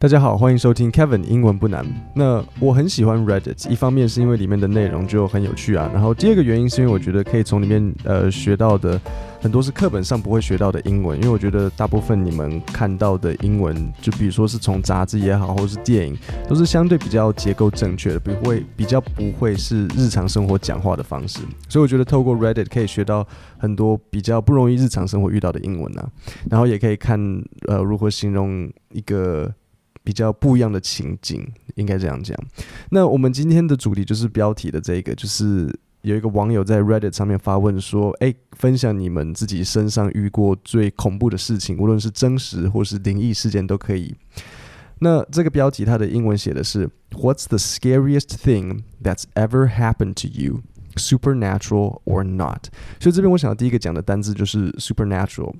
大家好，欢迎收听 Kevin 英文不难。那我很喜欢 Reddit，一方面是因为里面的内容就很有趣啊，然后第二个原因是因为我觉得可以从里面呃学到的很多是课本上不会学到的英文，因为我觉得大部分你们看到的英文，就比如说是从杂志也好，或者是电影，都是相对比较结构正确的，不会比较不会是日常生活讲话的方式，所以我觉得透过 Reddit 可以学到很多比较不容易日常生活遇到的英文啊，然后也可以看呃如何形容一个。比较不一样的情景，应该这样讲。那我们今天的主题就是标题的这个，就是有一个网友在 Reddit 上面发问说：“诶，分享你们自己身上遇过最恐怖的事情，无论是真实或是灵异事件都可以。”那这个标题它的英文写的是 “What's the scariest thing that's ever happened to you?” Supernatural or not？所以这边我想要第一个讲的单字就是 supernatural。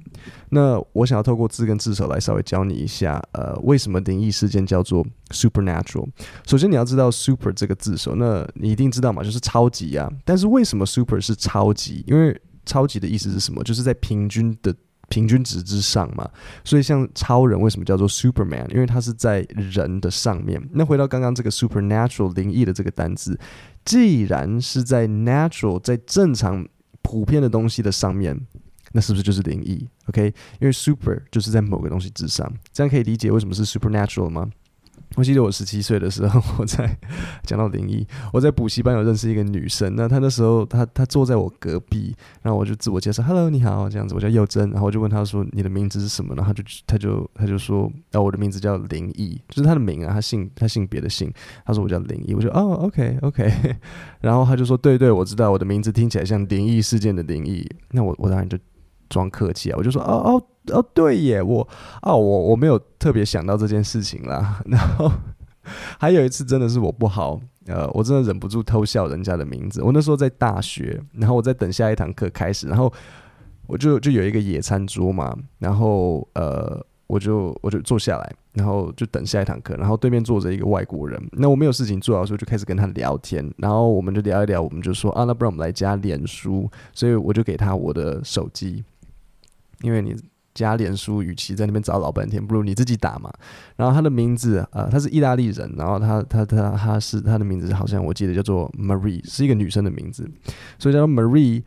那我想要透过字根字首来稍微教你一下，呃，为什么灵异事件叫做 supernatural？首先你要知道 super 这个字首，那你一定知道嘛，就是超级啊。但是为什么 super 是超级？因为超级的意思是什么？就是在平均的平均值之上嘛。所以像超人为什么叫做 Superman？因为它是在人的上面。那回到刚刚这个 supernatural 灵异的这个单字。既然是在 natural 在正常普遍的东西的上面，那是不是就是灵异？OK，因为 super 就是在某个东西之上，这样可以理解为什么是 supernatural 吗？我记得我十七岁的时候，我在讲到灵异，我在补习班有认识一个女生，那她那时候她她坐在我隔壁，然后我就自我介绍，Hello，你好，这样子，我叫佑真，然后我就问她说你的名字是什么，然后她就她就她就说，啊，我的名字叫灵异，就是她的名啊，她姓她姓别的姓，她说我叫灵异，我就哦，OK OK，然后她就说对对，我知道我的名字听起来像灵异事件的灵异，那我我当然就。装客气啊，我就说哦哦哦，对耶，我哦我我没有特别想到这件事情啦。然后还有一次真的是我不好，呃，我真的忍不住偷笑人家的名字。我那时候在大学，然后我在等下一堂课开始，然后我就就有一个野餐桌嘛，然后呃，我就我就坐下来，然后就等下一堂课，然后对面坐着一个外国人，那我没有事情做的时候就开始跟他聊天，然后我们就聊一聊，我们就说啊，那不然我们来加脸书，所以我就给他我的手机。因为你加脸书，与其在那边找老半天，不如你自己打嘛。然后他的名字，呃，他是意大利人，然后他他他他是他的名字好像我记得叫做 Marie，是一个女生的名字，所以叫做 Marie。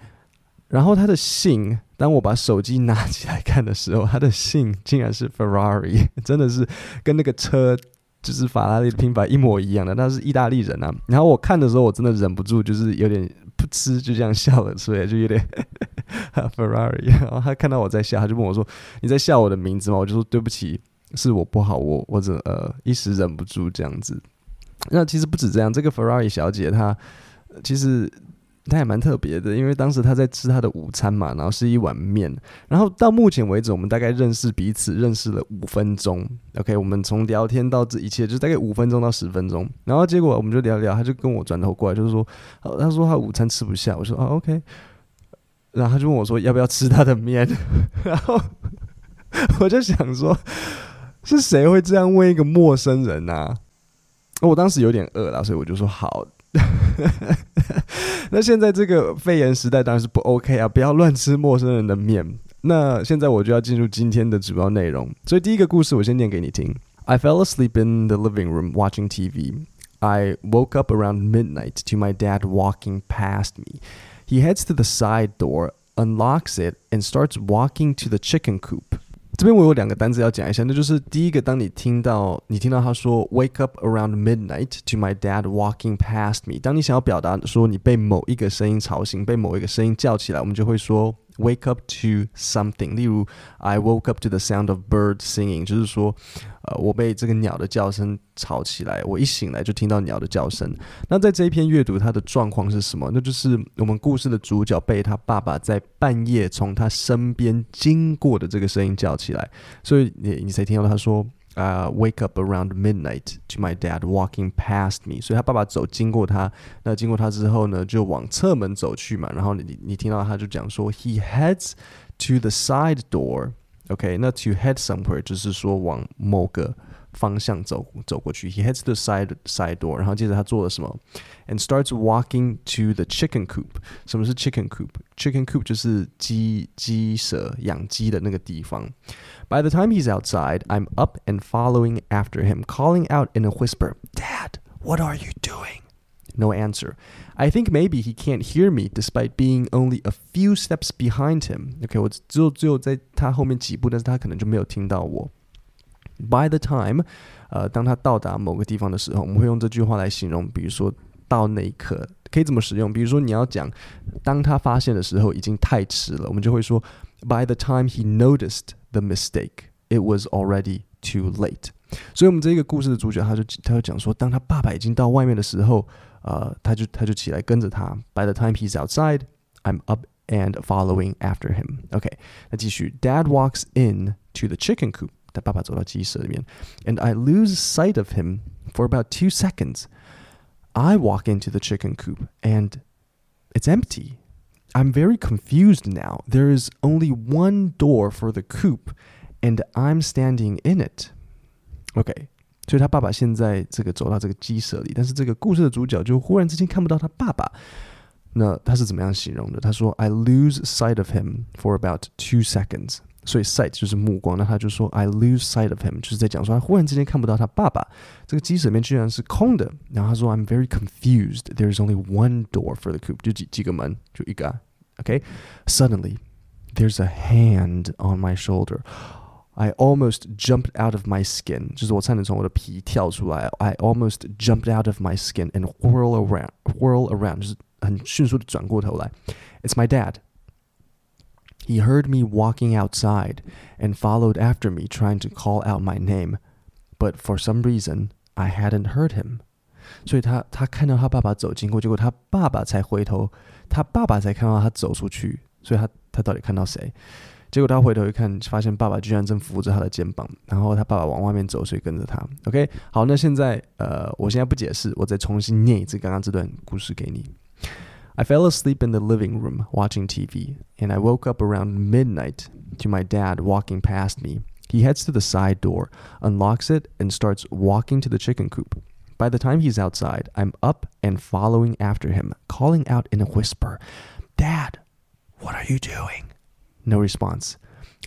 然后他的姓，当我把手机拿起来看的时候，他的姓竟然是 Ferrari，真的是跟那个车就是法拉利的拼法一模一样的。他是意大利人啊。然后我看的时候，我真的忍不住，就是有点噗嗤，就这样笑了出来，就有点。Ferrari，然后他看到我在笑，他就问我说：“你在笑我的名字吗？”我就说：“对不起，是我不好，我或者呃一时忍不住这样子。”那其实不止这样，这个 Ferrari 小姐她其实他也蛮特别的，因为当时他在吃他的午餐嘛，然后是一碗面。然后到目前为止，我们大概认识彼此认识了五分钟。OK，我们从聊天到这一切，就大概五分钟到十分钟。然后结果我们就聊聊，他就跟我转头过来，就是说：“他说他午餐吃不下。”我说：“啊，OK。”然后他就问我说：“要不要吃他的面？” 然后我就想说：“是谁会这样问一个陌生人啊？”我当时有点饿了，所以我就说：“好。” 那现在这个肺炎时代当然是不 OK 啊！不要乱吃陌生人的面。那现在我就要进入今天的主要内容。所以第一个故事我先念给你听：I fell asleep in the living room watching TV. I woke up around midnight to my dad walking past me. He heads to the side door, unlocks it, and starts walking to the chicken coop. 这边我有两个单词要讲一下，那就是第一个，当你听到你听到他说 “wake up around midnight to my dad walking past me”，当你想要表达说你被某一个声音吵醒，被某一个声音叫起来，我们就会说。Wake up to something，例如 I woke up to the sound of birds singing，就是说，呃，我被这个鸟的叫声吵起来，我一醒来就听到鸟的叫声。那在这一篇阅读，它的状况是什么？那就是我们故事的主角被他爸爸在半夜从他身边经过的这个声音叫起来，所以你你才听到他说。啊、uh，wake up around midnight to my dad walking past me。所以他爸爸走经过他，那经过他之后呢，就往侧门走去嘛。然后你你听到他就讲说，he heads to the side door。OK，那 to head somewhere 就是说往某个 方向走走过去。He heads to the side side door，然后接着他做了什么？And starts walking to the chicken coop。什么是 chicken coop？Chicken coop 就是鸡鸡舍养鸡的那个地方。 By the time he's outside, I'm up and following after him, calling out in a whisper, "Dad, what are you doing?" No answer. I think maybe he can't hear me despite being only a few steps behind him. OK，我只有只有在他后面几步，但是他可能就没有听到我。By the time，呃，当他到达某个地方的时候，我们会用这句话来形容，比如说到那一刻可以怎么使用？比如说你要讲，当他发现的时候已经太迟了，我们就会说，By the time he noticed the mistake, it was already too late。所以，我们这个故事的主角他就他就讲说，当他爸爸已经到外面的时候。呃，他就他就起来跟着他。By the time he's outside, I'm up and following after him. OK，那继续。Dad walks in to the chicken coop. 他爸爸走到鸡舍里面，and I lose sight of him for about two seconds. I walk into the chicken coop and it's empty. I'm very confused now. There is only one door for the coop, and I'm standing in it. OK。所以他爸爸现在这个走到这个鸡舍里，但是这个故事的主角就忽然之间看不到他爸爸。那他是怎么样形容的？他说：“I lose sight of him for about two seconds。” 所以 sight 就是目光，那他就说：“I lose sight of him”，就是在讲说他忽然之间看不到他爸爸。这个鸡舍里面居然是空的。然后他说：“I'm very confused. There is only one door for the coop。”就几几个门，就一个。OK，suddenly there's a hand on my shoulder。I almost jumped out of my skin，就是我差点从我的皮跳出来。I almost jumped out of my skin and whirl around, whirl around，就是很迅速的转过头来。It's my dad. He heard me walking outside and followed after me, trying to call out my name, but for some reason I hadn't heard him. 所以他他看到他爸爸走经过，结果他爸爸才回头，他爸爸才看到他走出去。所以他他到底看到谁？结果他回头一看，发现爸爸居然正扶着他的肩膀，然后他爸爸往外面走，所以跟着他。OK，好，那现在呃，我现在不解释，我再重新念一次刚刚这段故事给你。I fell asleep in the living room watching TV, and I woke up around midnight to my dad walking past me. He heads to the side door, unlocks it, and starts walking to the chicken coop. By the time he's outside, I'm up and following after him, calling out in a whisper, Dad, what are you doing? No response.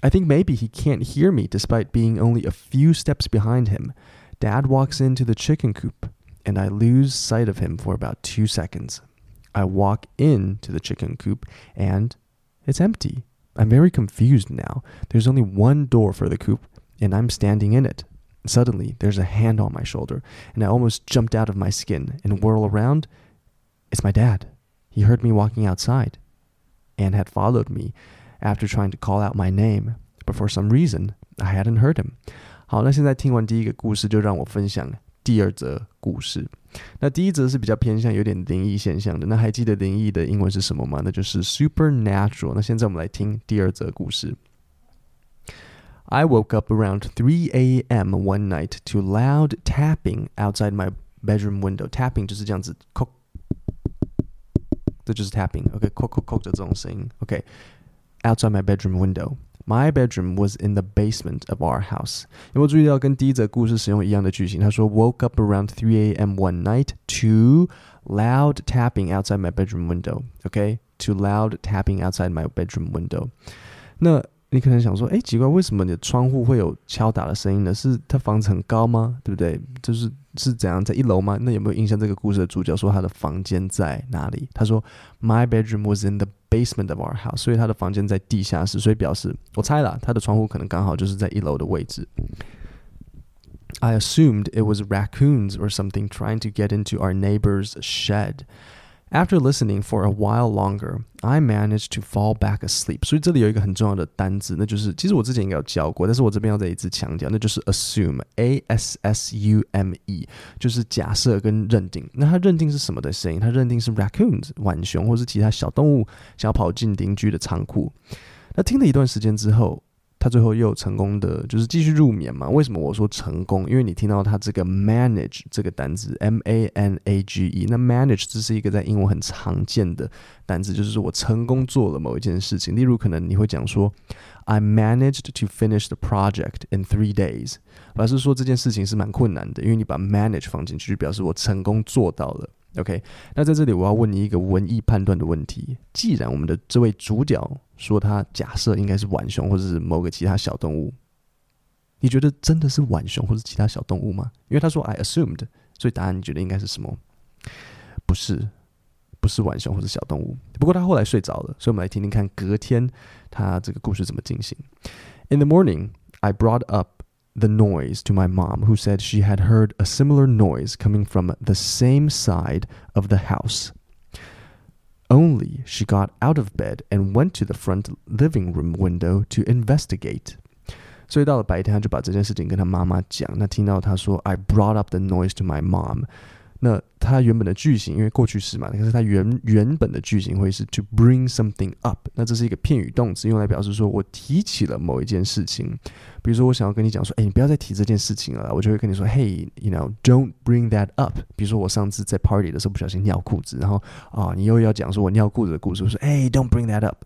I think maybe he can't hear me despite being only a few steps behind him. Dad walks into the chicken coop, and I lose sight of him for about two seconds. I walk into the chicken coop, and it's empty. I'm very confused now. There's only one door for the coop, and I'm standing in it. Suddenly, there's a hand on my shoulder, and I almost jumped out of my skin and whirl around. It's my dad. He heard me walking outside and had followed me after trying to call out my name, but for some reason I hadn't heard him. 好，那现在听完第一个故事，就让我分享第二则故事。 那第一则是比较偏向有点灵异现象的。那还记得灵异的英文是什么吗？那就是 supernatural。那现在我们来听第二则故事。I woke up around 3 a.m. one night to loud tapping outside my bedroom window. Tapping 就是这样子，叩，这就是 tapping。OK，叩叩叩的这种声音。OK。outside my bedroom window. My bedroom was in the basement of our house. 有没有注意到跟第一则故事使用一样的句型？他说 woke up around 3 a.m. one night to loud tapping outside my bedroom window. Okay, to loud tapping outside my bedroom window. 那你可能想说，哎，奇怪，为什么你的窗户会有敲打的声音呢？是他房子很高吗？对不对？就是是怎样，在一楼吗？那有没有印象？这个故事的主角说他的房间在哪里？他说，My bedroom was in the basement of our house，所以他的房间在地下室，所以表示我猜了，他的窗户可能刚好就是在一楼的位置。I assumed it was raccoons or something trying to get into our neighbor's shed. After listening for a while longer, I managed to fall back asleep. 所以这里有一个很重要的单字，那就是其实我之前应该有教过，但是我这边要再一次强调，那就是 assume，a s s u m e，就是假设跟认定。那他认定是什么的声音？他认定是 raccoons 浣熊，或是其他小动物想要跑进邻居的仓库。那听了一段时间之后。他最后又成功的就是继续入眠嘛？为什么我说成功？因为你听到他这个 manage 这个单词 M A N A G E，那 manage 这是一个在英文很常见的单词，就是说我成功做了某一件事情。例如，可能你会讲说 I managed to finish the project in three days，表示说这件事情是蛮困难的，因为你把 manage 放进去，就表示我成功做到了。OK，那在这里我要问你一个文艺判断的问题。既然我们的这位主角说他假设应该是浣熊或者是某个其他小动物，你觉得真的是浣熊或者其他小动物吗？因为他说 I assumed，所以答案你觉得应该是什么？不是，不是浣熊或者小动物。不过他后来睡着了，所以我们来听听看隔天他这个故事怎么进行。In the morning, I brought up the noise to my mom, who said she had heard a similar noise coming from the same side of the house. Only she got out of bed and went to the front living room window to investigate. 所以到了白天，他就把这件事情跟他妈妈讲。那听到他说：“I brought up the noise to my mom。” 那它原本的句型，因为过去式嘛，可是它原原本的句型会是 to bring something up。那这是一个片语动词，用来表示说我提起了某一件事情。比如说，我想要跟你讲说，哎，你不要再提这件事情了，我就会跟你说，Hey，you know，don't bring that up。比如说，我上次在 party 的时候不小心尿裤子，然后啊，你又要讲说我尿裤子的故事，我说，哎，don't bring that up。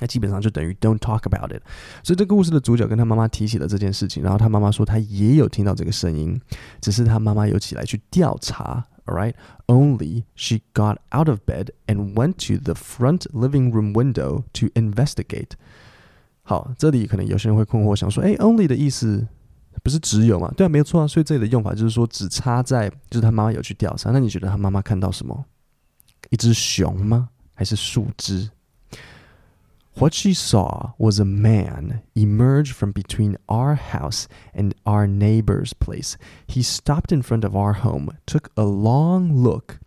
那基本上就等于 don't talk about it。所以这个故事的主角跟他妈妈提起了这件事情，然后他妈妈说他也有听到这个声音，只是他妈妈有起来去调查。All right, only she got out of bed and went to the front living room window to investigate。好，这里可能有些人会困惑，想说，诶，only 的意思不是只有吗？对啊，没有错啊。所以这里的用法就是说，只差在就是他妈妈有去调查。那你觉得他妈妈看到什么？一只熊吗？还是树枝 ？What she saw was a man emerge from between our house and our neighbor's place. He stopped in front of our home, took a long look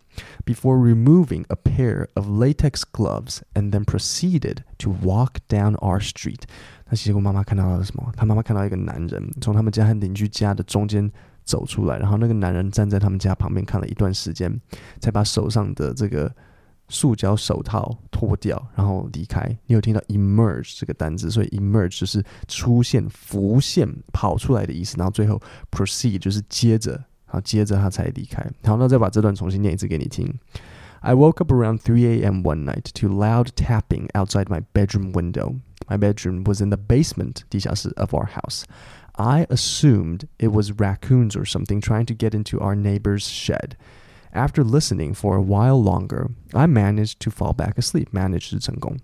before removing a pair of latex gloves, and then proceeded to walk down our street. 那结果妈妈看到了什么？她妈妈看到一个男人从他们家和邻居家的中间走出来，然后那个男人站在他们家旁边看了一段时间，才把手上的这个。 塑胶手套脱掉，然后离开。你有听到 emerge 这个单字，所以 emerge 就是出现、浮现、跑出来的意思。然后最后 proceed 就是接着，然后接着他才离开。好，那再把这段重新念一次给你听。I woke up around 3 a.m. one night to loud tapping outside my bedroom window. My bedroom was in the basement 地下室 of our house. I assumed it was raccoons or something trying to get into our neighbor's shed. After listening for a while longer, I managed to fall back asleep. Managed 是成功.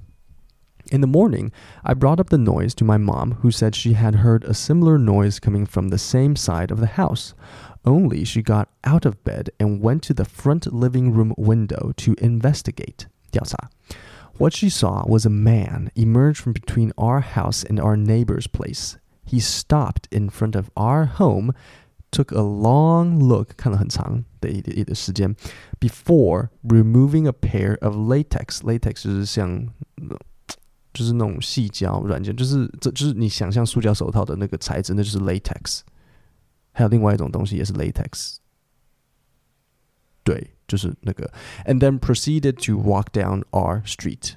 In the morning, I brought up the noise to my mom, who said she had heard a similar noise coming from the same side of the house. Only she got out of bed and went to the front living room window to investigate. 调查. What she saw was a man emerge from between our house and our neighbor's place. He stopped in front of our home took a long look，看了很长的一一的时间，before removing a pair of latex。latex 就是像，就是那种矽胶软件，就是这就是你想象塑胶手套的那个材质，那就是 latex。还有另外一种东西也是 latex，对，就是那个。And then proceeded to walk down our street。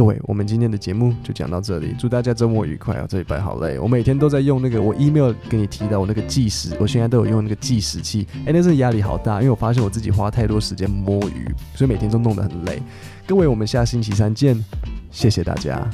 各位，我们今天的节目就讲到这里。祝大家周末愉快啊！这礼拜好累，我每天都在用那个我 email 给你提到我那个计时，我现在都有用那个计时器。哎，那真的压力好大，因为我发现我自己花太多时间摸鱼，所以每天都弄得很累。各位，我们下星期三见，谢谢大家。